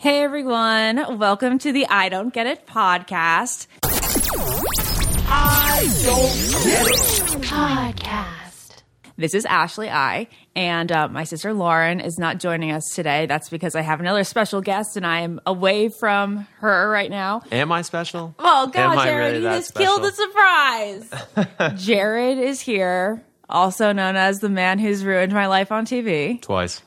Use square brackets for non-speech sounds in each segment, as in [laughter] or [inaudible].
Hey everyone, welcome to the I Don't Get It podcast. I don't get it podcast. This is Ashley I, and uh, my sister Lauren is not joining us today. That's because I have another special guest, and I am away from her right now. Am I special? Oh God, Am Jared, really you that just killed the surprise. [laughs] Jared is here, also known as the man who's ruined my life on TV. Twice.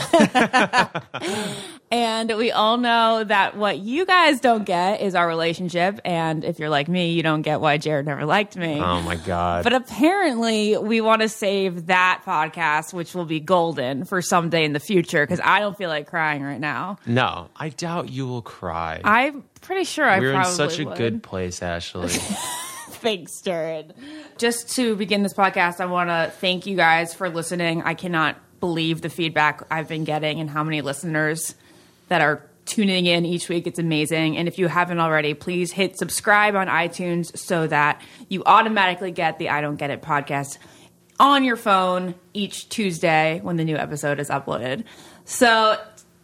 [laughs] And we all know that what you guys don't get is our relationship. And if you're like me, you don't get why Jared never liked me. Oh my god. But apparently, we want to save that podcast, which will be golden for someday in the future, because I don't feel like crying right now. no, I doubt you will cry. I'm pretty sure I We're in such a would. good place, Ashley. [laughs] [laughs] Thanks, Jared. Just to begin this podcast, I want to thank you guys for listening. I cannot believe the feedback I've been getting and how many listeners that are tuning in each week. It's amazing. And if you haven't already, please hit subscribe on iTunes so that you automatically get the I Don't Get It podcast on your phone each Tuesday when the new episode is uploaded. So,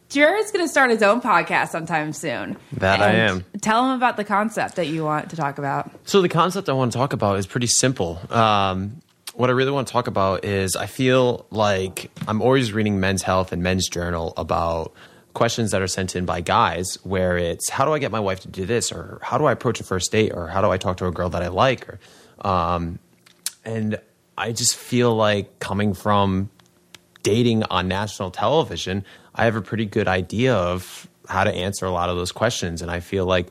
Jared's going to start his own podcast sometime soon. That I am. Tell him about the concept that you want to talk about. so the concept I want to talk about is pretty simple. Um, what I really want to talk about is I feel like I'm always reading Men's Health and Men's Journal about questions that are sent in by guys where it's how do I get my wife to do this? or how do I approach a first date? or how do I talk to a girl that I like? or um, and I just feel like coming from dating on national television, I have a pretty good idea of how to answer a lot of those questions. And I feel like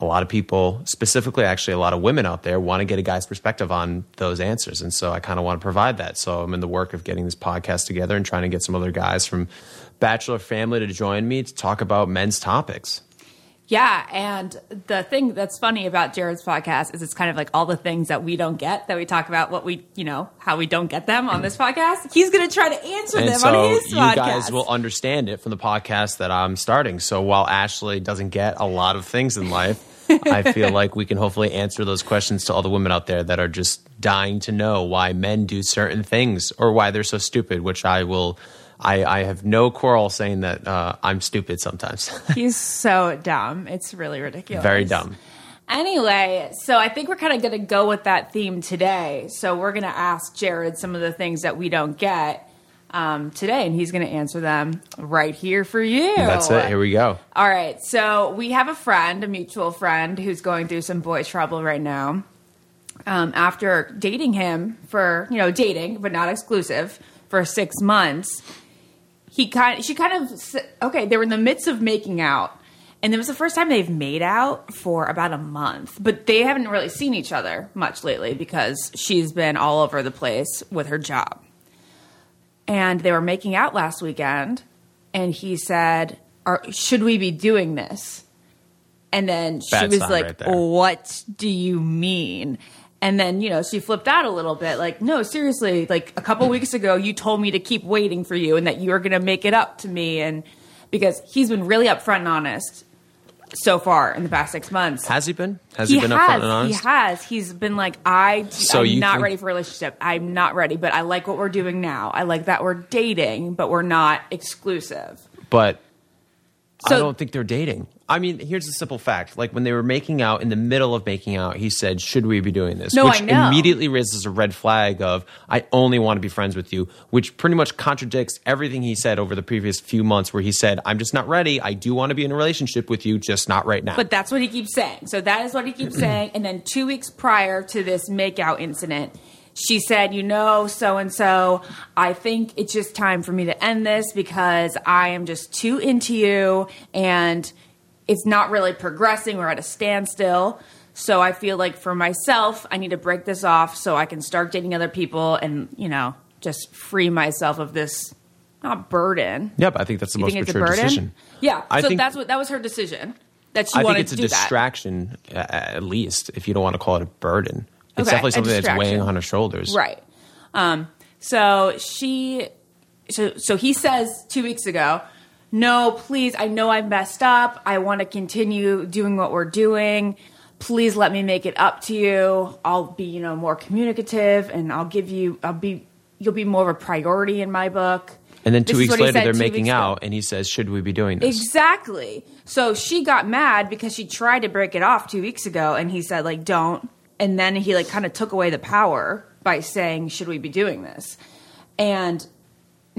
a lot of people, specifically actually a lot of women out there, want to get a guy's perspective on those answers. And so I kind of want to provide that. So I'm in the work of getting this podcast together and trying to get some other guys from Bachelor family to join me to talk about men's topics. Yeah, and the thing that's funny about Jared's podcast is it's kind of like all the things that we don't get that we talk about what we, you know, how we don't get them on this mm-hmm. podcast. He's going to try to answer And them so on his you podcast. You guys will understand it from the podcast that I'm starting. So while Ashley doesn't get a lot of things in life, I feel like we can hopefully answer those questions to all the women out there that are just dying to know why men do certain things or why they're so stupid, which I will. I, I have no quarrel saying that uh, I'm stupid sometimes. [laughs] He's so dumb. It's really ridiculous. Very dumb. Anyway, so I think we're kind of going to go with that theme today. So we're going to ask Jared some of the things that we don't get um, today, and he's going to answer them right here for you. That's it. Here we go. All right. So we have a friend, a mutual friend, who's going through some boy trouble right now. Um, after dating him for, you know, dating, but not exclusive, for six months, he kind she kind of, okay, they were in the midst of making out. And it was the first time they've made out for about a month, but they haven't really seen each other much lately because she's been all over the place with her job and they were making out last weekend and he said Are, should we be doing this? And then she was like right what do you mean? And then you know she flipped out a little bit like no seriously like a couple [laughs] weeks ago you told me to keep waiting for you and that you were going to make it up to me and because he's been really upfront and honest so far in the past six months Has he been? Has he, been has. upfront and honest? He has. He's been like, I, So I'm not think- ready for a relationship. I'm not ready, but I like what we're doing now. I like that we're dating, but we're not exclusive. But I don't think they're dating. I mean, here's a simple fact. Like when they were making out, in the middle of making out, he said, Should we be doing this? No, which I know. immediately raises a red flag of, I only want to be friends with you, which pretty much contradicts everything he said over the previous few months, where he said, I'm just not ready. I do want to be in a relationship with you, just not right now. But that's what he keeps saying. So that is what he keeps [clears throat] saying. And then two weeks prior to this makeout incident, she said, You know, so and so, I think it's just time for me to end this because I am just too into you and it's not really progressing. We're at a standstill. So I feel like for myself, I need to break this off so I can start dating other people and, you know, just free myself of this, not burden. yeah, but I think that's the You most think it's a mature burden? decision. Yeah. I so think- that's what that was her decision. That she I wanted to do that. I think it's a distraction, uh, at least, if you don't want to call it a burden. It's Okay, definitely something that's weighing on her shoulders. Right. Um, so she, so, so he says two weeks ago, no, please, I know I messed up. I want to continue doing what we're doing. Please let me make it up to you. I'll be, you know, more communicative and I'll give you, I'll be, you'll be more of a priority in my book. And then two This weeks later, they're making ago. out, and he says, Should we be doing this? Exactly. So she got mad because she tried to break it off two weeks ago, and he said like, "Don't." And then he like kind of took away the power by saying, "Should we be doing this?" And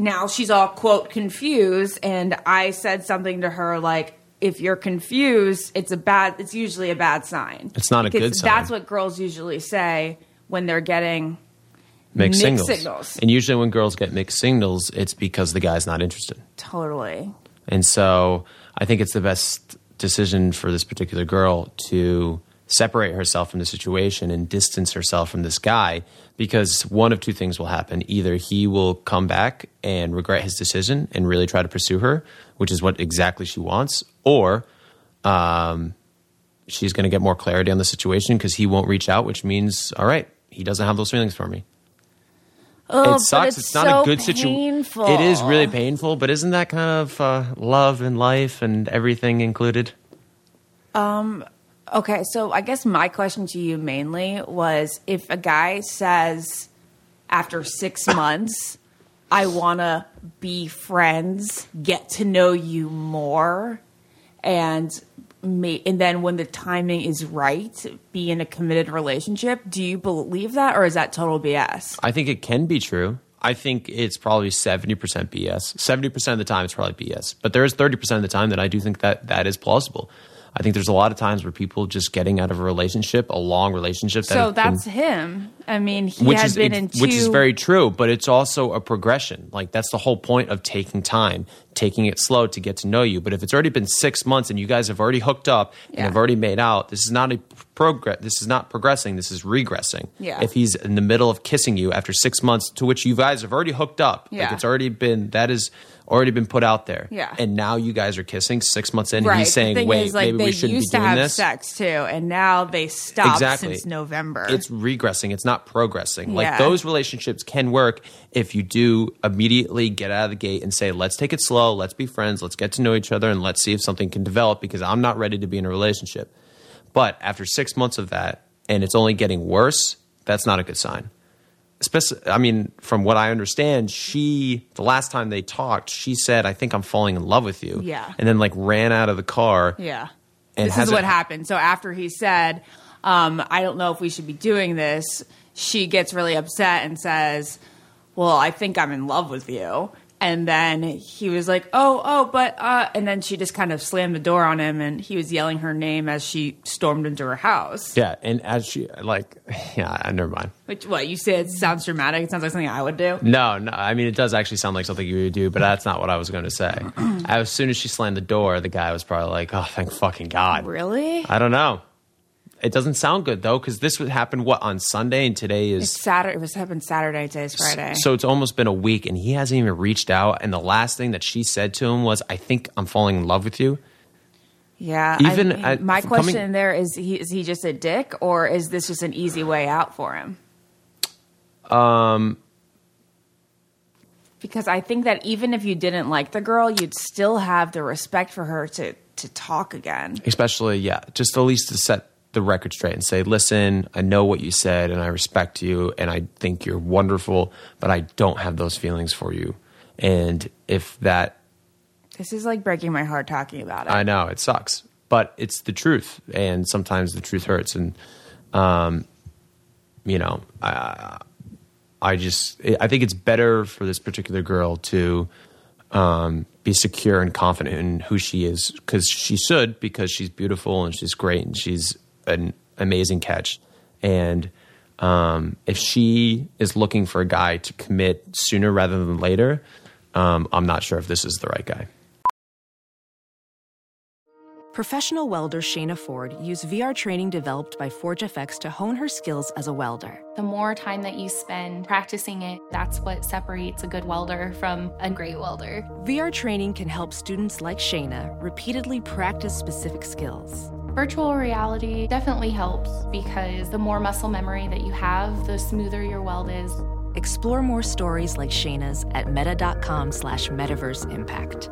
now she's all quote confused, and I said something to her like. If you're confused, it's a bad. It's usually a bad sign. It's not a good sign. That's what girls usually say when they're getting mixed, Mixed signals. signals. And usually, when girls get mixed signals, it's because the guy's not interested. totally. And so, I think it's the best decision for this particular girl to separate herself from the situation and distance herself from this guy because one of two things will happen. Either he will come back and regret his decision and really try to pursue her, which is what exactly she wants, or um, she's going to get more clarity on the situation because he won't reach out, which means, all right, he doesn't have those feelings for me. Oh, it sucks. But It's, not so a good situation. It is really painful, but isn't that kind of uh, love and life and everything included? Okay, so I guess my question to you mainly was if a guy says after six [coughs] months, I want to be friends, get to know you more, and may, and then when the timing is right, be in a committed relationship. Do you believe that, or is that total BS? I think it can be true. I think it's probably 70% BS. 70% of the time it's probably BS. But there is 30% of the time that I do think that that is plausible. I think there's a lot of times where people just getting out of a relationship, a long relationship. That So have been- that's him. I mean, he which has is been in two. which is very true, but it's also a progression. Like that's the whole point of taking time, taking it slow to get to know you. But if it's already been six months and you guys have already hooked up and Yeah. have already made out, this is not a progress. This is not progressing. This is regressing. Yeah. If he's in the middle of kissing you after six months, to which you guys have already hooked up, like Yeah. it's already been that is already been put out there. Yeah. And now you guys are kissing six months in, right. and he's saying, "Wait, is, like, maybe they we shouldn't be used to doing have this." sex too, and now they stopped Exactly. since November. It's regressing. It's not progressing. Like those relationships can work if you do immediately get out of the gate and say, let's take it slow, let's be friends, let's get to know each other, and let's see if something can develop because I'm not ready to be in a relationship. But after six months of that and it's only getting worse, that's not a good sign. Especially, I mean, from what I understand, she, the last time they talked, she said, I think I'm falling in love with you. Yeah. And then like ran out of the car. Yeah. This is what happened. So after he said, um, I don't know if we should be doing this, she gets really upset and says, Well, I think I'm in love with you. And then he was like, Oh, oh, but, uh, and then she just kind of slammed the door on him and he was yelling her name as she stormed into her house. Yeah. And as she, like, [laughs] yeah, never mind. Which, what, you say it sounds dramatic? It sounds like something I would do. No, no. I mean, it does actually sound like something you would do, but that's not what I was going to say. [clears throat] as soon as she slammed the door, the guy was probably like, "Oh, thank fucking god." Really? I don't know. It doesn't sound good though, because this would happen what on Sunday, and today is It's Saturday. It was happened Saturday. Today's Friday. so it's almost been a week, and he hasn't even reached out. And the last thing that she said to him was, "I think I'm falling in love with you." yeah. even I mean, at- my from coming- question there is: he, is he just a dick, or is this just an easy way out for him? Um. Because I think that even if you didn't like the girl, you'd still have the respect for her to to talk again. especially yeah just at least to set the record straight and say listen i know what you said and i respect you and i think you're wonderful but i don't have those feelings for you and if that This is like breaking my heart talking about it. I know it sucks, but it's the truth, and sometimes the truth hurts. And um, you know, I, I just I think it's better for this particular girl to um, be secure and confident in who she is because she should because she's beautiful and she's great and she's an amazing catch. And um, if she is looking for a guy to commit sooner rather than later, um, I'm not sure if this is the right guy. Professional welder Shayna Ford used VR training developed by ForgeFX to hone her skills as a welder. The more time that you spend practicing it, that's what separates a good welder from a great welder. VR training can help students like Shayna repeatedly practice specific skills. Virtual reality definitely helps because the more muscle memory that you have, the smoother your weld is. Explore more stories like Shayna's at meta.com slash metaverse impact.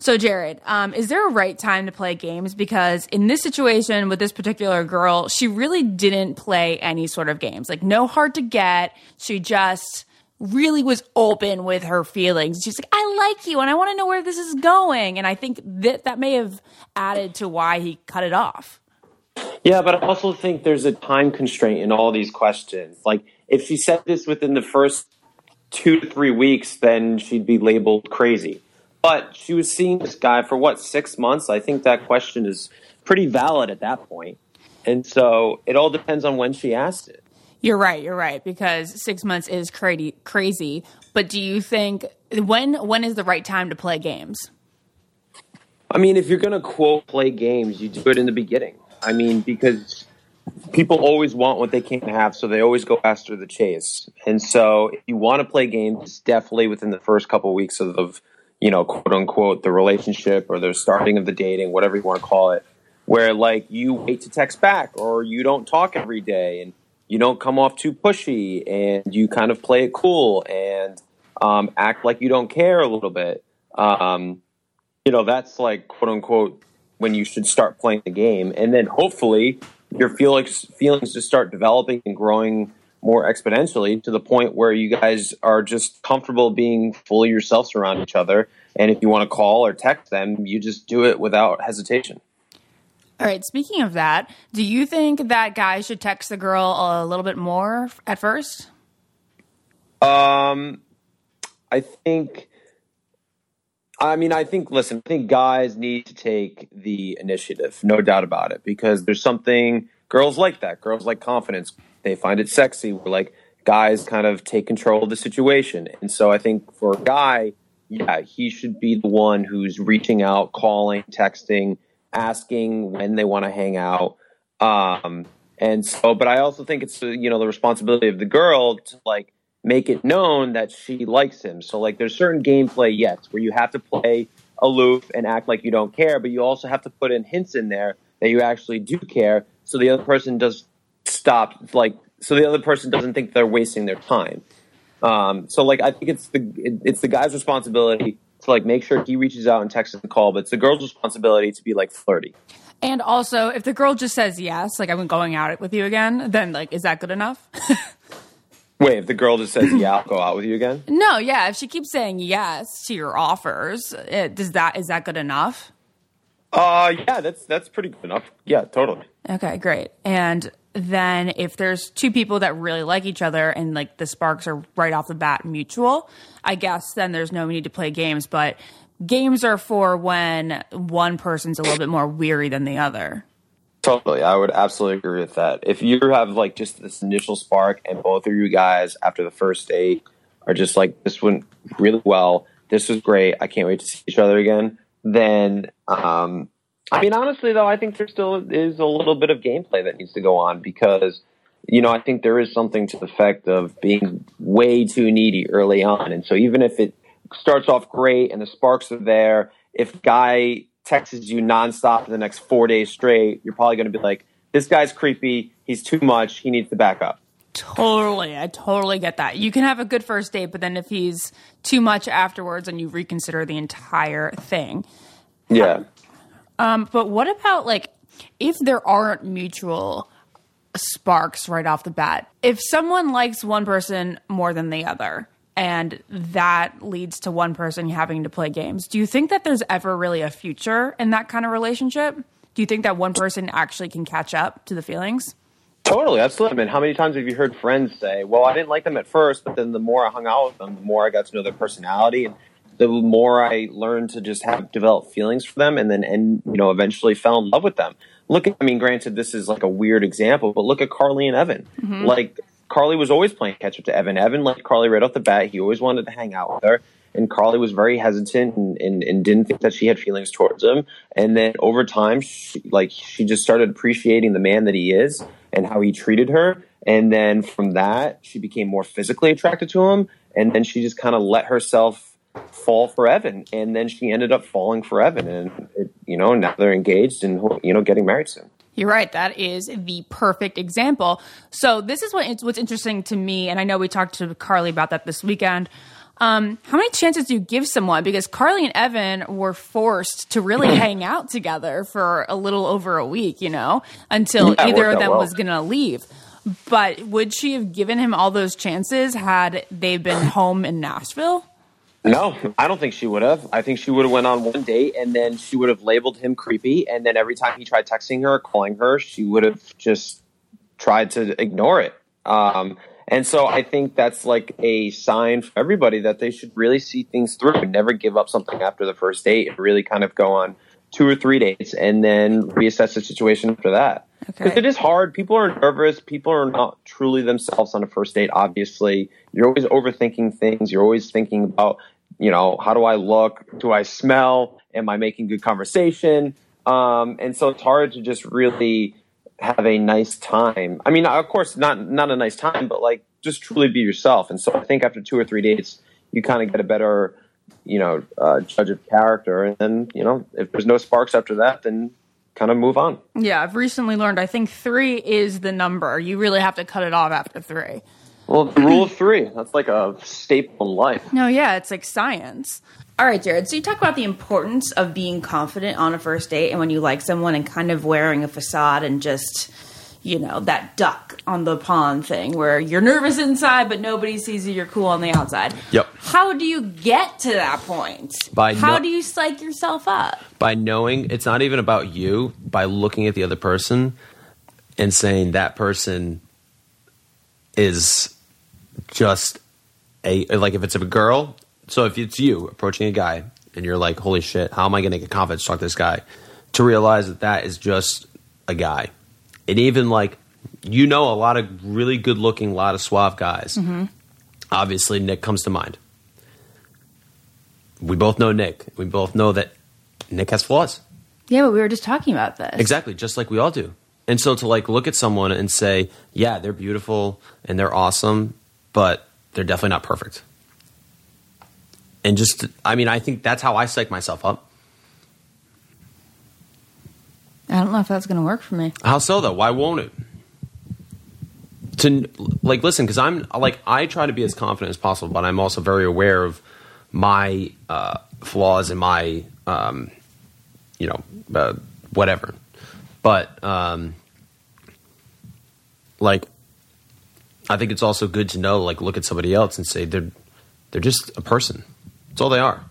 So, Jared, um, is there a right time to play games? Because in this situation with this particular girl, she really didn't play any sort of games. Like, no hard to get. She just really was open with her feelings. She's like, I like you and I want to know where this is going. And I think that that may have added to why he cut it off. Yeah, but I also think there's a time constraint in all these questions. Like, if she said this within the first two to three weeks, then she'd be labeled crazy. But she was seeing this guy for what, six months? I think that question is pretty valid at that point. And so it all depends on when she asked it. You're right. You're right because six months is crazy. Crazy. But do you think when when is the right time to play games? I mean, if you're to quote play games, you do it in the beginning. I mean, because people always want what they can't have, so they always go after the chase. And so, if you want to play games, definitely within the first couple of weeks of, of you know, quote unquote, the relationship or the starting of the dating, whatever you want to call it, where like you wait to text back or you don't talk every day and you don't come off too pushy and you kind of play it cool and um, act like you don't care a little bit. Um, you know, that's like quote unquote when you should start playing the game. And then hopefully your feelings feelings just start developing and growing more exponentially to the point where you guys are just comfortable being fully yourselves around each other. And if you want to call or text them, you just do it without hesitation. All right. Speaking of that, do you think that guys should text the girl a little bit more at first? Um, I think. I mean, I think. Listen, I think guys need to take the initiative, no doubt about it, because there's something girls like that. Girls like confidence. They find it sexy. Where like guys kind of take control of the situation, and so I think for a guy, yeah, he should be the one who's reaching out, calling, texting, asking when they want to hang out. Um, and so, but I also think it's you know the responsibility of the girl to like make it known that she likes him. So like there's certain gameplay yes where you have to play aloof and act like you don't care, but you also have to put in hints in there that you actually do care, so the other person does stop like so the other person doesn't think they're wasting their time. Um, so like I think it's the it, it's the guy's responsibility to like make sure he reaches out and texts and call, but it's the girl's responsibility to be like flirty. And also, if the girl just says yes, like I'm going out with you again, then like is that good enough? [laughs] Wait, if the girl just says yeah, I'll go out with you again. no, yeah. If she keeps saying yes to your offers, it, does that is that good enough? Uh, yeah, that's that's pretty good enough. Yeah, totally. Okay, great. And then if there's two people that really like each other and like the sparks are right off the bat mutual, I guess then there's no need to play games. But games are for when one person's a little bit more weary than the other. Totally, I would absolutely agree with that. If you have like just this initial spark, and both of you guys after the first date are just like this went really well, this was great, I can't wait to see each other again. Then, um, I mean, honestly though, I think there still is a little bit of gameplay that needs to go on because, you know, I think there is something to the effect of being way too needy early on, and so even if it starts off great and the sparks are there, if guy texts you nonstop for the next four days straight, you're probably going to be like, this guy's creepy. He's too much. He needs to back up. Totally. I totally get that. You can have a good first date, but then if he's too much afterwards and you reconsider the entire thing. Yeah. Um, Um, but what about like if there aren't mutual sparks right off the bat. If someone likes one person more than the other, and that leads to one person having to play games, do you think that there's ever really a future in that kind of relationship? Do you think that one person actually can catch up to the feelings? Totally, absolutely. I mean, how many times have you heard friends say, "Well, I didn't like them at first, but then the more I hung out with them, the more I got to know their personality, and the more I learned to just have develop feelings for them, and then and you know eventually fell in love with them." Look, at, I mean, granted, this is like a weird example, but look at Carly and Evan. Mm-hmm. Like Carly was always playing catch up to Evan. Evan liked Carly right off the bat. He always wanted to hang out with her and Carly was very hesitant and, and, and, didn't think that she had feelings towards him. And then over time, she, like she just started appreciating the man that he is and how he treated her. And then from that, she became more physically attracted to him. And then she just kind of let herself fall for Evan. And then she ended up falling for Evan. And, it, you know, now they're engaged and, you know, getting married soon. You're right. That is the perfect example. So this is what what's interesting to me, and I know we talked to Carly about that this weekend. Um, how many chances do you give someone? Because Carly and Evan were forced to really [clears throat] hang out together for a little over a week, you know, until yeah, either of them well. was going to leave. But would she have given him all those chances had they been home in Nashville? No, I don't think she would have. I think she would have went on one date and then she would have labeled him creepy, and then every time he tried texting her or calling her, she would have just tried to ignore it. Um, and so I think that's like a sign for everybody that they should really see things through and never give up something after the first date and really kind of go on two or three dates and then reassess the situation after that. Because okay. it is hard. People are nervous. People are not truly themselves on a first date, obviously. You're always overthinking things. You're always thinking about, you know, how do I look? Do I smell? Am I making good conversation? Um, and so it's hard to just really have a nice time. I mean, of course, not not a nice time, but like just truly be yourself. And so I think after two or three dates, you kind of get a better, you know, uh, judge of character. And then you know, if there's no sparks after that, then kind of move on. Yeah, I've recently learned. I think three is the number. You really have to cut it off after three. Well, [clears throat] rule of three. That's like a staple in life. No, yeah, it's like science. All right, Jared. So you talk about the importance of being confident on a first date and when you like someone and kind of wearing a facade and just, you know, that duck on the pond thing where you're nervous inside but nobody sees you, you're cool on the outside. Yep. How do you get to that point? By How no- do you psych yourself up? By knowing it's not even about you, by looking at the other person and saying that person is just a like if it's a girl so if it's you approaching a guy and you're like, holy shit, how am I going to get confidence to talk to this guy? To realize that that is just a guy. And even like, you know, a lot of really good looking, a lot of suave guys. Mm-hmm. Obviously, Nick comes to mind. We both know Nick. We both know that Nick has flaws. Yeah, but we were just talking about this. Exactly, just like we all do. And so to like look at someone and say, yeah, they're beautiful and they're awesome, but they're definitely not perfect and just I mean I think that's how I psych myself up. I don't know if that's going to work for me. How so though? Why won't it? To like listen because I'm like I try to be as confident as possible, but I'm also very aware of my uh, flaws and my um, you know uh, whatever. But um, like I think it's also good to know like look at somebody else and say they're they're just a person that's all they are.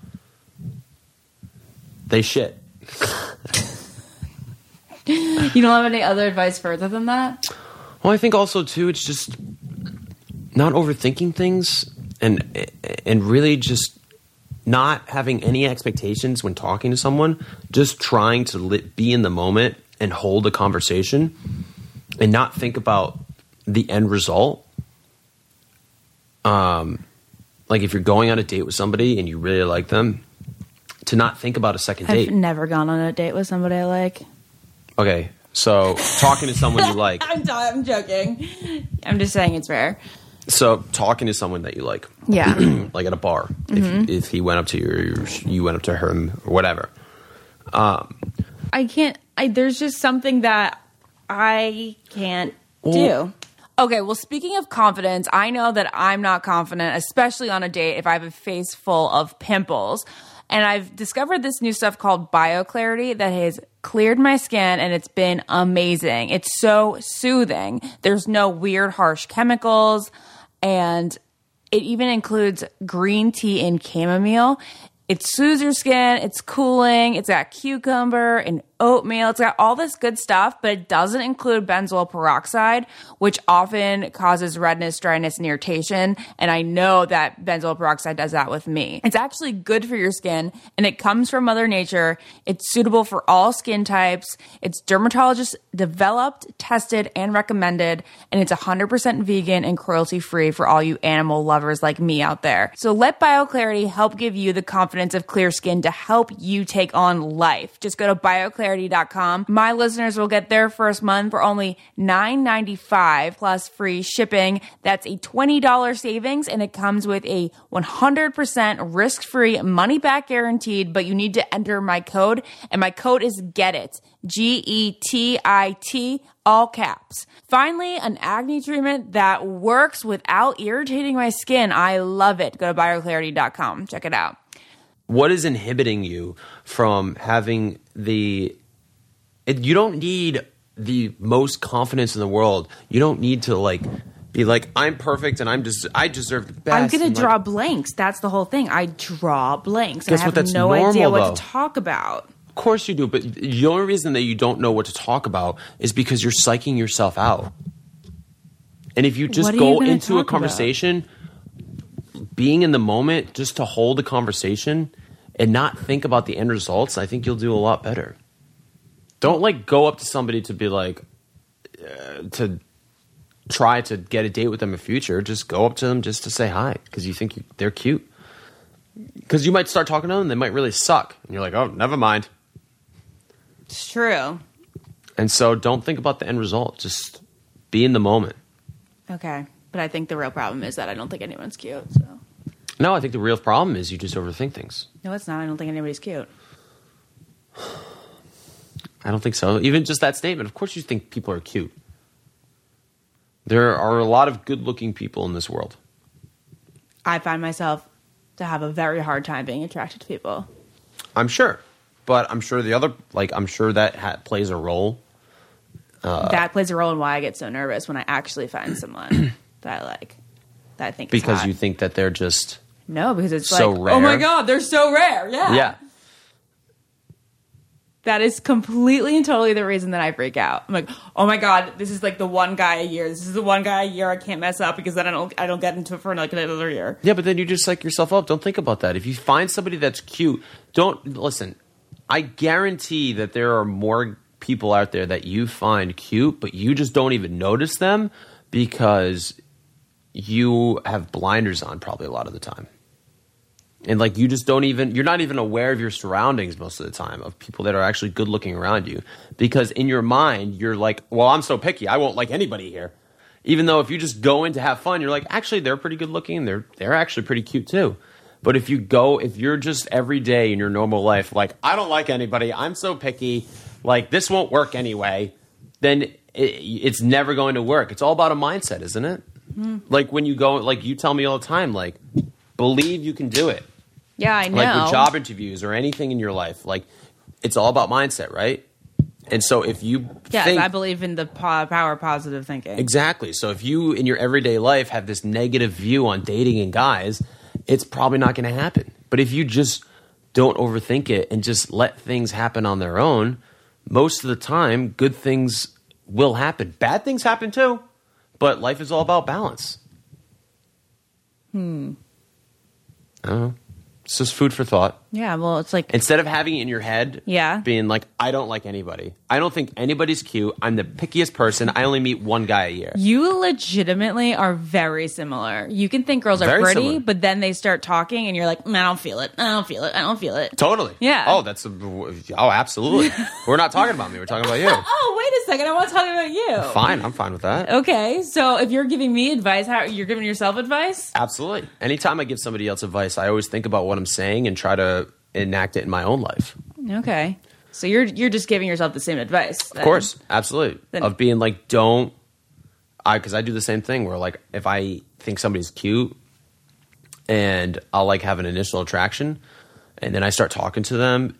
They shit. you don't have any other advice further than that? Well, I think also too, it's just not overthinking things and and really just not having any expectations when talking to someone. Just trying to be in the moment and hold a conversation, and not think about the end result. Um, like if you're going on a date with somebody and you really like them, to not think about a 2nd date. I've never gone on a date with somebody I like. Okay, so talking to someone you [laughs] like. I'm, I'm joking. I'm just saying it's rare. So talking to someone that you like. Yeah. [clears throat] like at a bar. Mm-hmm. If, if he went up to you or you went up to him or whatever. Um, I can't. I, there's just something that I can't well, do. Okay, well, speaking of confidence, I know that I'm not confident, especially on a date if I have a face full of pimples. And I've discovered this new stuff called BioClarity that has cleared my skin and it's been amazing. It's so soothing. There's no weird, harsh chemicals. And it even includes green tea and chamomile. It soothes your skin. It's cooling. It's got cucumber and oatmeal. It's got all this good stuff, but it doesn't include benzoyl peroxide, which often causes redness, dryness, and irritation. And I know that benzoyl peroxide does that with me. It's actually good for your skin and it comes from Mother Nature. It's suitable for all skin types. It's dermatologist developed, tested, and recommended. And it's 100% vegan and cruelty free for all you animal lovers like me out there. So let BioClarity help give you the confidence of clear skin to help you take on life. Just go to BioClarity clarity.com. My listeners will get their first month for only $9.95 plus free shipping. That's a $20 savings and it comes with a 100% risk free money back guaranteed, but you need to enter my code and my code is GET IT. G E T I T, all caps. Finally, an acne treatment that works without irritating my skin. I love it. Go to bioclarity.com. Check it out. What is inhibiting you from having the it, you don't need the most confidence in the world. You don't need to like be like I'm perfect and I'm just I deserve the best. I'm gonna and, like, draw blanks. That's the whole thing. I draw blanks. Guess I what? have That's no normal, idea what though. to talk about. Of course you do, but the only reason that you don't know what to talk about is because you're psyching yourself out. And if you just What you go into a about? Being in the moment, just to hold a conversation and not think about the end results, I think you'll do a lot better. Don't like go up to somebody to be like uh, to try to get a date with them in the future. Just go up to them just to say hi because you think you, they're cute. Because you might start talking to them, and they might really suck, and you're like, oh, never mind. It's true. And so don't think about the end result. Just be in the moment. Okay. But I think the real problem is that I don't think anyone's cute. So No, I think the real problem is you just overthink things. no, it's not. I don't think anybody's cute. I don't think so. Even just that statement. Of course, you think people are cute. There are a lot of good looking people in this world. I find myself to have a very hard time being attracted to people. I'm sure. But I'm sure the other, like, I'm sure that ha- plays a role. Uh, that plays a role in why I get so nervous when I actually find someone [clears throat] that I like. That I think is because hot. you think that they're just. No, because it's so like, oh my god, they're so rare. Yeah, Yeah. That is completely and totally the reason that I freak out. I'm like, oh my god, this is like the one guy a year. This is the one guy a year I can't mess up because then I don't I don't get into it for like another year. Yeah, but then you just psych yourself up. Don't think about that. If you find somebody that's cute, don't listen. I guarantee that there are more people out there that you find cute, but you just don't even notice them because you have blinders on probably a lot of the time. And like you just don't even you're not even aware of your surroundings most of the time of people that are actually good looking around you because in your mind you're like, "Well, I'm so picky. I won't like anybody here." Even though if you just go in to have fun, you're like, "Actually, they're pretty good looking. They're they're actually pretty cute too." But if you go if you're just every day in your normal life like, "I don't like anybody. I'm so picky. Like this won't work anyway." Then it, it's never going to work. It's all about a mindset, isn't it? Like when you go like you tell me all the time like believe you can do it. Yeah, I know. like with job interviews or anything in your life like it's all about mindset right? And so if you yes, think I believe in the power of positive thinking. exactly. So if you in your everyday life have this negative view on dating and guys it's probably not going to happen. But if you just don't overthink it and just let things happen on their own most of the time good things will happen. Bad things happen too but life is all about balance. Hmm. I don't know. It's just food for thought yeah, well, it's like instead of having it in your head, Yeah. being like, I don't like anybody. I don't think anybody's cute. I'm the pickiest person. I only meet one guy a year. You legitimately are very similar. You can think girls are Very pretty, similar. but then they start talking, and you're like, "Mm, I don't feel it. I don't feel it. I don't feel it. Totally. Yeah. Oh, that's a, oh, absolutely. [laughs] We're not talking about me. We're talking about you. [laughs] Oh, wait a second. I want to talk about you. Fine. I'm fine with that. Okay, so if you're giving me advice, how you're giving yourself advice? Absolutely. Anytime I give somebody else advice, I always think about what I'm saying and try to enact it in my own life. Okay, so you're you're just giving yourself the same advice. Of course, absolutely. Then- of being like, don't, I because I do the same thing where like if I think somebody's cute, and I'll like have an initial attraction, and then I start talking to them,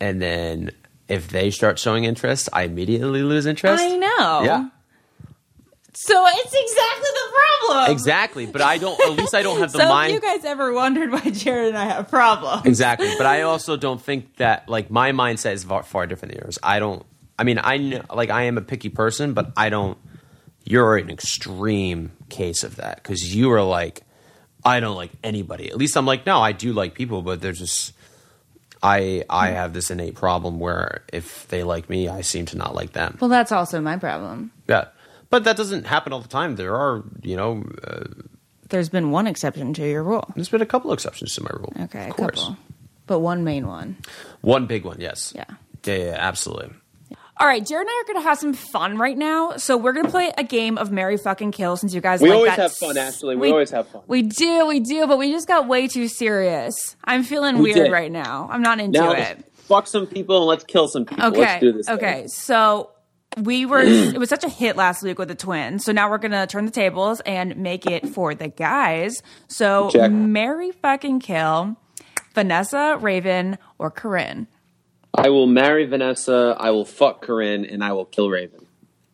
and then if they start showing interest, I immediately lose interest. I know. Yeah. So it's exactly the problem. Exactly, but I don't. At least I don't have the [laughs] so mind. if you guys ever wondered why Jared and I have problems, Exactly, but I [laughs] also don't think that like my mindset is far, far different than yours. I don't. I mean, I know, like I am a picky person, but I don't. You're an extreme case of that because you are like, I don't like anybody. At least I'm like, no, I do like people, but there's just. I I have this innate problem where if they like me, I seem to not like them. well, that's also my problem. Yeah, but that doesn't happen all the time. There are, you know, uh, There's been one exception to your rule. there's been a couple exceptions to my rule. Okay, of a course. couple, but one main one. One big one, yes. Yeah. Yeah, yeah, absolutely. All right, Jared and I are going to have some fun right now. So we're going to play a game of Marry fucking kill since you guys We like always that have fun, actually. We always have fun. We do, we do, but we just got way too serious. I'm feeling We weird did. right now. I'm not into Now it. let's fuck some people and let's kill some people. Okay. Let's do this. thing. Okay. So we were [clears throat] it was such a hit last week with the twins. So now we're gonna turn the tables and make it for the guys. So Check. Marry fucking kill Vanessa, Raven, or Corinne. I will marry Vanessa. I will fuck Corinne, and I will kill Raven.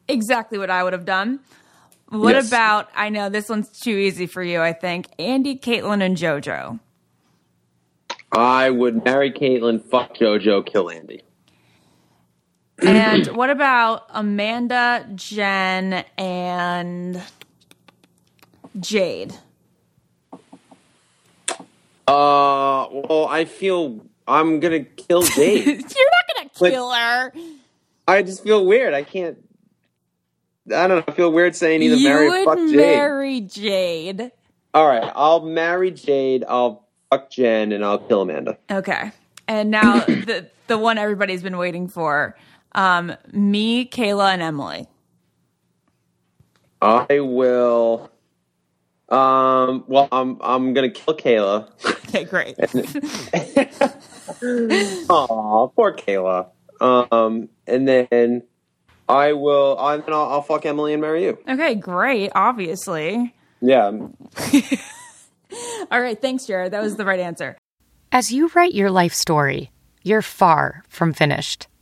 Exactly what I would have done. What Yes. about I know this one's too easy for you, I think. Andi, Kaitlyn, and JoJo. I would marry Kaitlyn, fuck JoJo, kill Andi. And what about Amanda, Jen, and Jade? Uh, well, I feel I'm gonna kill [laughs] Jade. You're not gonna Like- kill her. I just feel weird. I can't. I don't know. I feel weird saying either you marry or would fuck Jade. marry Jade. All right, I'll marry Jade. I'll fuck Jen, and I'll kill Amanda. Okay. And now [coughs] the the one everybody's been waiting for. Um, me, Kayla, and Emily. I will. Um. Well, I'm I'm gonna kill Kayla. Okay, great. [laughs] [laughs] Aw, poor Kayla. Um, and then I will. I then I'll, I'll fuck Emily and marry you. Okay, great. Obviously. Yeah. [laughs] All right. Thanks, Jared. That was the right answer. As you write your life story, you're far from finished.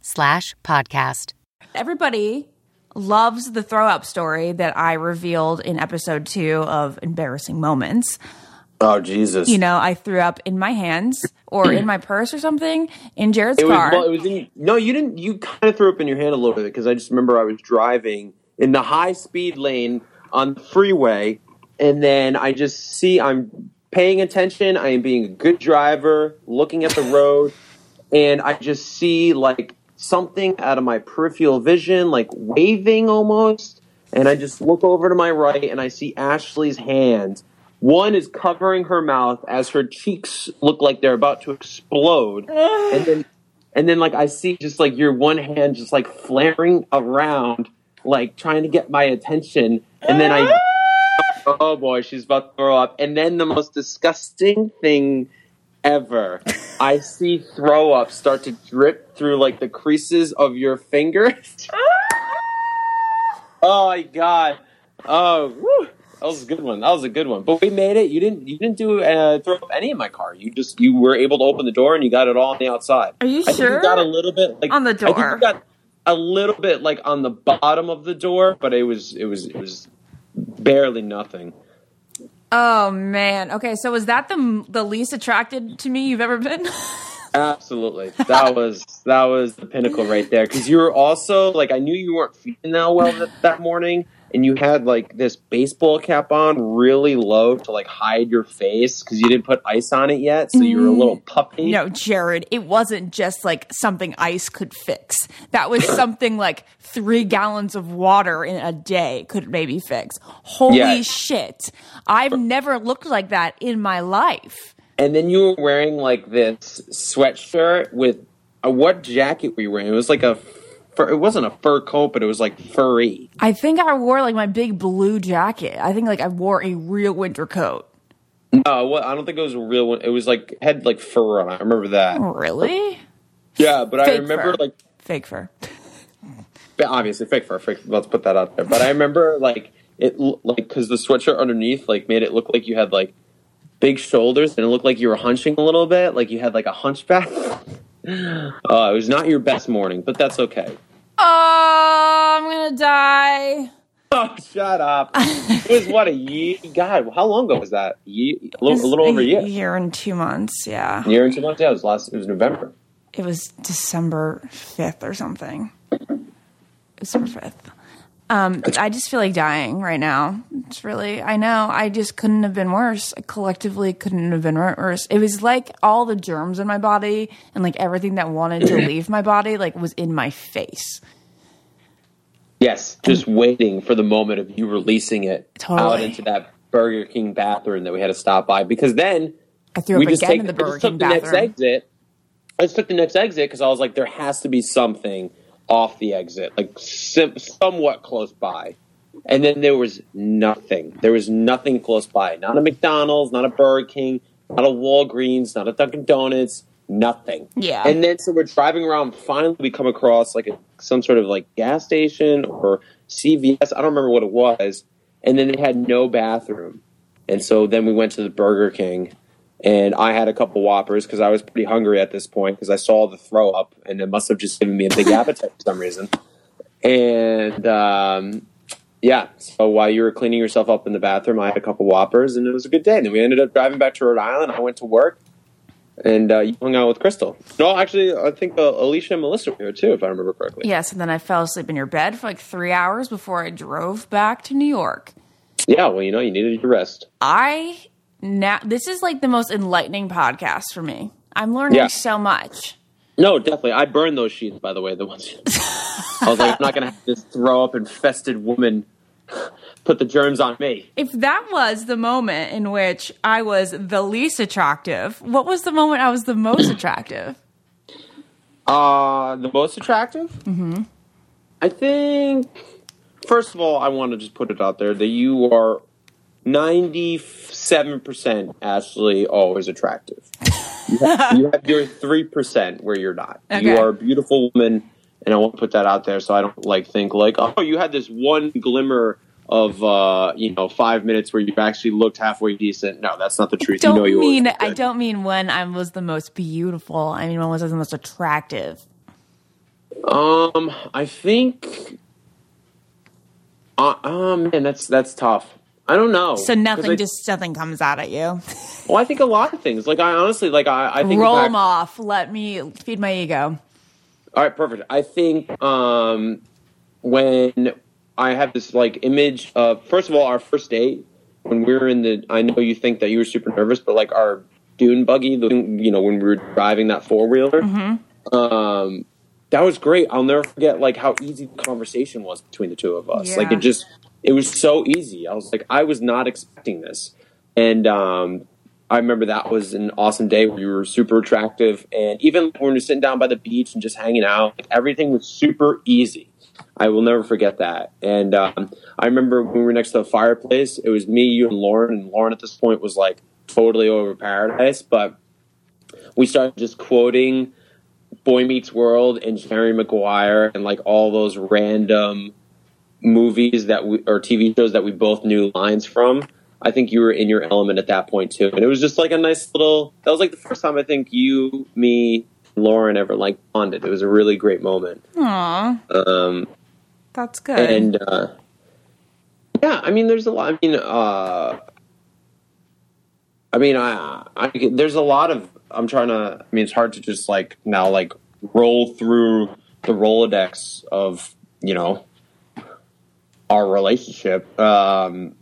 slash podcast. Everybody loves the throw up story that I revealed in episode two of Embarrassing Moments. Oh Jesus. You know, I threw up in my hands or in my purse or something in Jared's It was, car. well, it was in, no, you didn't. You kind of threw up in your hand a little bit because I just remember I was driving in the high speed lane on the freeway, and then I just see I'm paying attention. I am being a good driver, looking at the road, and I just see like something out of my peripheral vision, like waving almost, and I just look over to my right and I see Ashley's hand. One is covering her mouth as her cheeks look like they're about to explode, [sighs] and then and then like I see just like your one hand just like flaring around, like trying to get my attention, and then I [sighs] oh boy, she's about to throw up, and then the most disgusting thing ever, I see throw up start to drip through like the creases of your fingers. [laughs] oh my god! Oh, whew. that was a good one. That was a good one. But we made it. You didn't. You didn't do uh, throw up any in my car. You just you were able to open the door and you got it all on the outside. Are you I think sure? you got a little bit like On the I think door. you got a little bit like on the bottom of the door, but it was it was it was barely nothing. Oh man. Okay, so was that the the least attracted to me you've ever been? [laughs] Absolutely, that was that was the pinnacle right there. Because you were also like, I knew you weren't feeling that well that, that morning, and you had like this baseball cap on really low to like hide your face because you didn't put ice on it yet, so you were a little puppy. no, Jared, it wasn't just like something ice could fix. That was [laughs] something like three gallons of water in a day could maybe fix. Holy Yeah. shit. I've never looked like that in my life. And then you were wearing like this sweatshirt with uh, what jacket were you wearing? It was like a fur, it wasn't a fur coat, but it was like furry. I think I wore like my big blue jacket. I think like I wore a real winter coat. No, well, I don't think it was a real one. It was like had like fur on it. I remember that. Really? Yeah, but I remember fur. like Fake fur. But obviously fake fur. Fake. Let's put that out there. But I remember like it like because the sweatshirt underneath like made it look like you had like big shoulders and it looked like you were hunching a little bit, like you had like a hunchback. [laughs] uh, it was not your best morning, but that's okay. Oh, I'm gonna die. [laughs] Oh, shut up! it was what a year. God, how long ago was that? Year, a little, a little over a year. A year and two months. Yeah, A Year and two months. Yeah, it was last. It was November. it was December fifth or something. December fifth. Um, I just feel like dying right now. It's really, I know, I just couldn't have been worse. I collectively couldn't have been worse. It was like all the germs in my body and like everything that wanted to [laughs] leave my body, like was in my face. Yes, just waiting for the moment of you releasing it out into that Burger King bathroom that we had to stop by because then I threw we up just again take, in the Burger just took King the next exit. I just took the next exit because I was like, there has to be something off the exit, like sim- somewhat close by. And then there was nothing. There was nothing close by. Not a McDonald's, not a Burger King, not a Walgreens, not a Dunkin' Donuts, nothing. Yeah. And then so we're driving around. Finally, we come across like a, some sort of like gas station or CVS. I don't remember what it was. And then they had no bathroom. And so then we went to the Burger King, and I had a couple Whoppers because I was pretty hungry at this point because I saw the throw up, and it must have just given me a big appetite for some reason. And um, yeah, so while you were cleaning yourself up in the bathroom, I had a couple Whoppers, and it was a good day. And then we ended up driving back to Rhode Island. I went to work, and uh, you hung out with Crystal. No, actually, I think uh, Alicia and Melissa were here too, if I remember correctly. Yes, and then I fell asleep in your bed for like three hours before I drove back to New York. Yeah, well, you know, you needed your rest. I now this is like the most enlightening podcast for me. I'm learning Yeah. so much. No, definitely. I burned those sheets, by the way. The ones [laughs] I was like, I'm not gonna have this throw up infested woman put the germs on me. If that was the moment in which I was the least attractive, what was the moment I was the most [coughs] attractive? Uh the most attractive? Mm-hmm. I think first of all, I want to just put it out there that you are ninety seven percent actually always attractive. You have, you have your three percent where you're not. You are a beautiful woman, and I won't put that out there so I don't like think like, oh, you had this one glimmer of uh, you know five minutes where you actually looked halfway decent. No, that's not the truth. Don't you know you mean I don't mean when I was the most beautiful. I mean when I was the most attractive. Um, I think. Uh, oh man, that's that's tough. I don't know. So nothing, I, just nothing comes out at you. [laughs] Well, I think a lot of things. Like I honestly, like I, I think Roll back- them off. Let me feed my ego. All right, perfect. I think um, when I have this like image of first of all our first date when we were in the. I know you think that you were super nervous, but like our dune buggy, the, you know, when we were driving that four wheeler, um, that was great. I'll never forget like how easy the conversation was between the two of us. Like it just, it was so easy. I was like, I was not expecting this, and um, I remember that was an awesome day where you were super attractive. And even when we were sitting down by the beach and just hanging out, like, everything was super easy. I will never forget that. And um, I remember when we were next to the fireplace, it was me, you, and Lauren. And Lauren at this point was like totally over paradise. But we started just quoting Boy Meets World and Jerry Maguire and like all those random movies that we or TV shows that we both knew lines from. I think you were in your element at that point too, and it was just like a nice little. That was like the first time I think you, me, and Lauren ever like bonded. It was a really great moment. Aw, Um, that's good. and uh, yeah, I mean, there's a lot. I mean, uh, I mean, I, I there's a lot of. I'm trying to. I mean, it's hard to just like now like roll through the rolodex of you know our relationship. Um,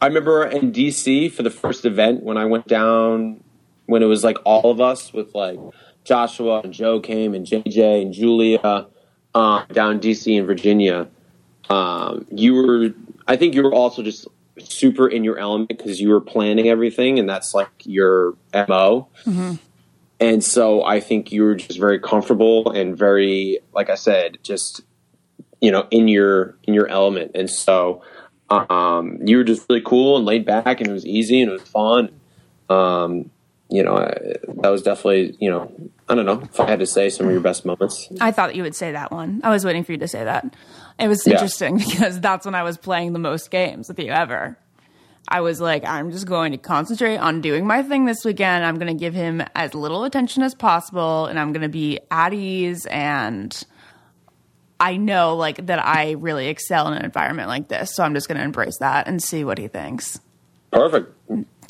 I remember in DC for the first event when I went down when it was like all of us with like Joshua and Joe came and JJ and Julia um, down DC and Virginia. Um, you were, I think you were also just super in your element because you were planning everything, and that's like your mo. and so I think you were just very comfortable and very, like I said, just you know in your in your element, and so um, you were just really cool and laid back, and it was easy and it was fun. Um, you know, I, that was definitely you know I don't know if I had to say some of your best moments. I thought you would say that one. I was waiting for you to say that. It was Yeah. interesting [laughs] because that's when I was playing the most games with you ever. I was like, I'm just going to concentrate on doing my thing this weekend. I'm going to give him as little attention as possible and I'm going to be at ease. And I know like that I really excel in an environment like this. So I'm just going to embrace that and see what he thinks. Perfect.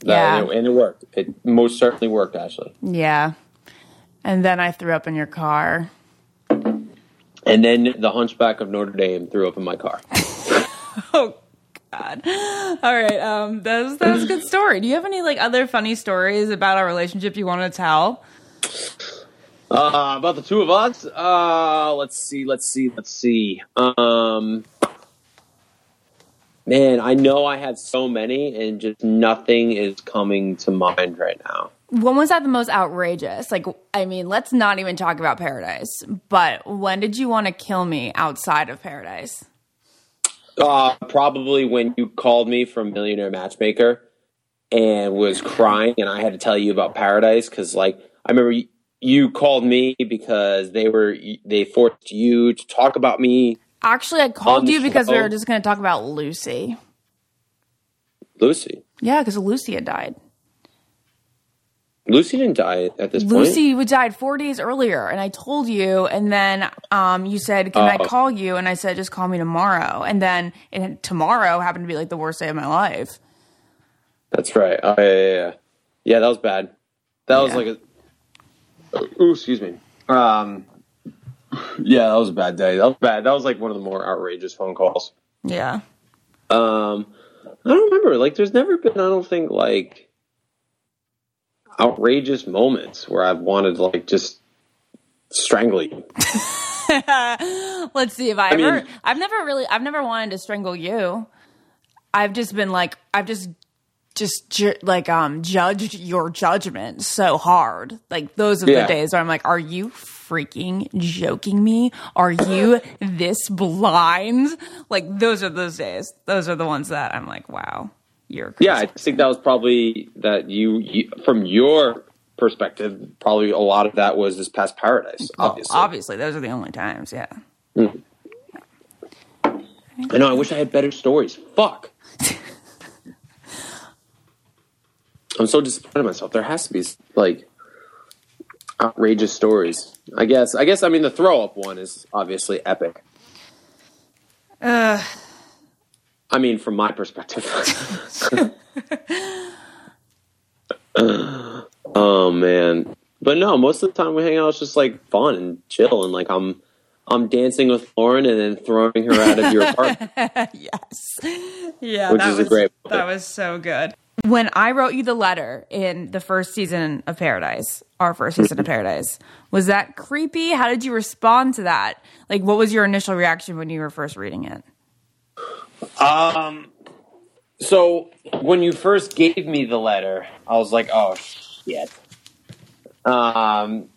Yeah. And, it, and it worked. It most certainly worked, Ashley. Yeah. And then I threw up in your car. And then the Hunchback of Notre Dame threw up in my car. [laughs] Oh God! All right, um, that was that was a good story. Do you have any like other funny stories about our relationship you want to tell? Uh, about the two of us, uh, let's see, let's see, let's see. Um, man, I know I had so many, and just nothing is coming to mind right now. When was that the most outrageous? Like, I mean, let's not even talk about Paradise. But when did you want to kill me outside of Paradise? Uh, probably when you called me from Millionaire Matchmaker and was crying, and I had to tell you about Paradise because, like, I remember you, you called me because they were they forced you to talk about me, Actually, I called you because we were just going to talk about Lucy. Lucy. Yeah, because Lucy had died. Lucy didn't die at this point. Lucy would died four days earlier, and I told you, and then um, you said, "Can I Oh. call you?" And I said, "Just call me tomorrow." And then it, tomorrow happened to be like the worst day of my life. That's right. Oh, yeah, yeah, yeah. Yeah, that was bad. That was like a. Ooh, excuse me. Um, yeah, that was a bad day. That was bad. That was like one of the more outrageous phone calls. Yeah. Um, I don't remember. Like, there's never been. I don't think like outrageous moments where I've wanted to like just strangle you. [laughs] Let's see if I, I ever. mean- I've never really. I've never wanted to strangle you. I've just been like. I've just. Just ju- like um judged your judgment so hard. Like those are Yeah. the days where I'm like, are you freaking joking me? Are you this blind? Like those are those days. Those are the ones that I'm like, wow, you're crazy. Yeah, I think that was probably that you, you from your perspective. Probably a lot of that was this past paradise. Oh, obviously, obviously those are the only times. Yeah. Mm. I know. I wish I had better stories. Fuck. [laughs] I'm so disappointed in myself. There has to be like outrageous stories. I guess. I guess. I mean, the throw up one is obviously epic. Uh, I mean, from my perspective. [laughs] oh man, but no. Most of the time we hang out, it's just like fun and chill, and like I'm, I'm dancing with Lauren and then throwing her out of your apartment. [laughs] yes. Yeah, Which that is a was great that was so good. When I wrote you the letter in the first season of Paradise, our first season of Paradise, was that creepy? How did you respond to that? Like, what was your initial reaction when you were first reading it? Um. So when you first gave me the letter, I was like, "Oh shit," um,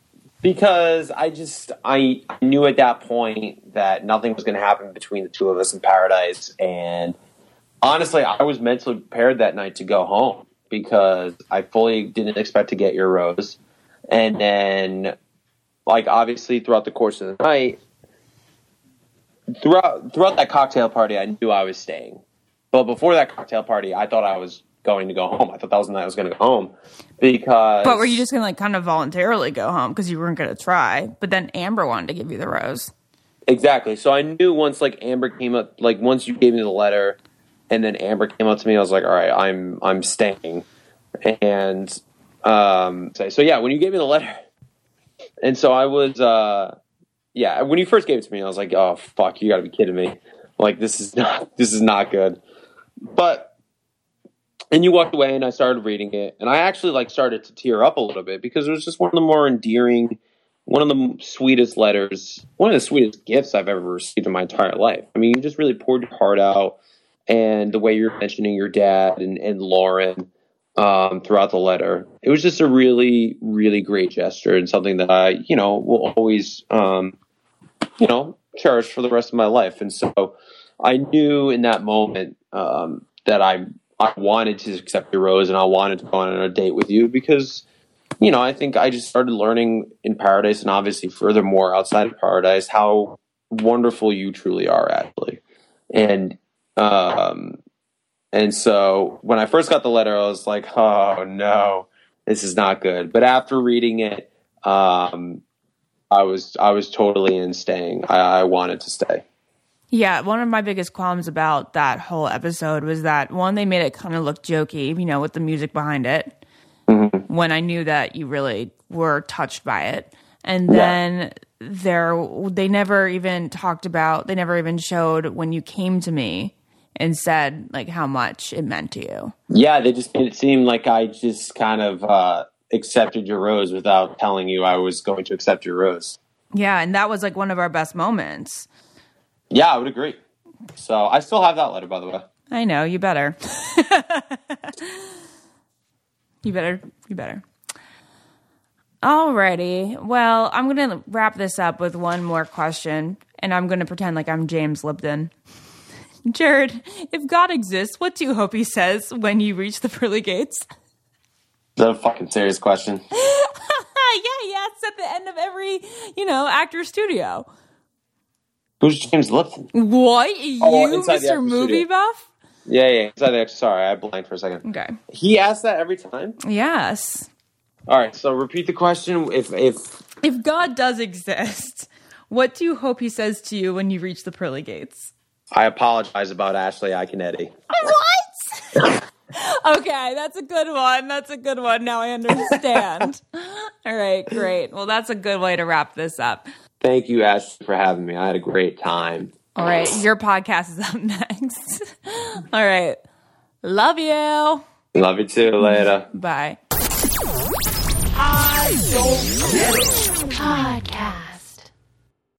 because I just I knew at that point that nothing was going to happen between the two of us in paradise, and honestly, I was mentally prepared that night to go home because I fully didn't expect to get your rose, and then like obviously throughout the course of the night throughout throughout that cocktail party, I knew I was staying. But before that cocktail party, I thought I was going to go home. I thought that was the night I was going to go home because. But were you just gonna like kind of voluntarily go home because you weren't gonna try? But then Amber wanted to give you the rose. exactly? So I knew once like Amber came up, like once you gave me the letter, and then Amber came up to me, I was like, all right, I'm I'm staying, and um, so, yeah, when you gave me the letter, and so I was uh, yeah, when you first gave it to me, I was like, oh fuck, you got to be kidding me, like this is not [laughs] this is not good, but and you walked away and I started reading it and I actually like started to tear up a little bit because it was just one of the more endearing one of the sweetest letters one of the sweetest gifts I've ever received in my entire life. I mean, you just really poured your heart out and the way you're mentioning your dad and, and Lauren um, throughout the letter. It was just a really, really great gesture and something that I, you know, will always, um, you know, cherish for the rest of my life. And so I knew in that moment um, that I I wanted to accept your rose and I wanted to go on a date with you because, you know, I think I just started learning in paradise and obviously furthermore outside of paradise how wonderful you truly are, actually. And um, and so when I first got the letter, I was like, oh no, this is not good. But after reading it, um, I was I was totally in staying. I, I wanted to stay. Yeah, one of my biggest qualms about that whole episode was that one, they made it kind of look jokey, you know, with the music behind it. Mm-hmm. When I knew that you really were touched by it, and then yeah. there, they never even talked about. They never even showed when you came to me and said like how much it meant to you. Yeah, they just made it seem like I just kind of uh, accepted your rose without telling you I was going to accept your rose. Yeah, and that was like one of our best moments. Yeah, I would agree. So I still have that letter, by the way. I know you better. [laughs] you better. You better. Alrighty. Well, I'm gonna wrap this up with one more question, and I'm gonna pretend like I'm James Lipton. Jared, if God exists, what do you hope he says when you reach the pearly gates? That's a fucking serious question. [laughs] yeah, yeah, it's at the end of every, you know, actor studio. Who's James Lipton? What? Oh, you, oh, Mr. Movie studio. Buff? Yeah, yeah. Inside the Sorry, I blanked for a second. Okay. He asks that every time? Yes. All right, so repeat the question. If if if God does exist, what do you hope he says to you when you reach the pearly gates? I apologize about Ashley Iaconetti. What? [laughs] okay, that's a good one. That's a good one. Now I understand. [laughs] All right, great. Well, that's a good way to wrap this up. Thank you, Ashley, for having me. I had a great time. All right, your podcast is up [laughs] next. All right. Love you. Love you too. Later. Bye. I don't get it. Podcast.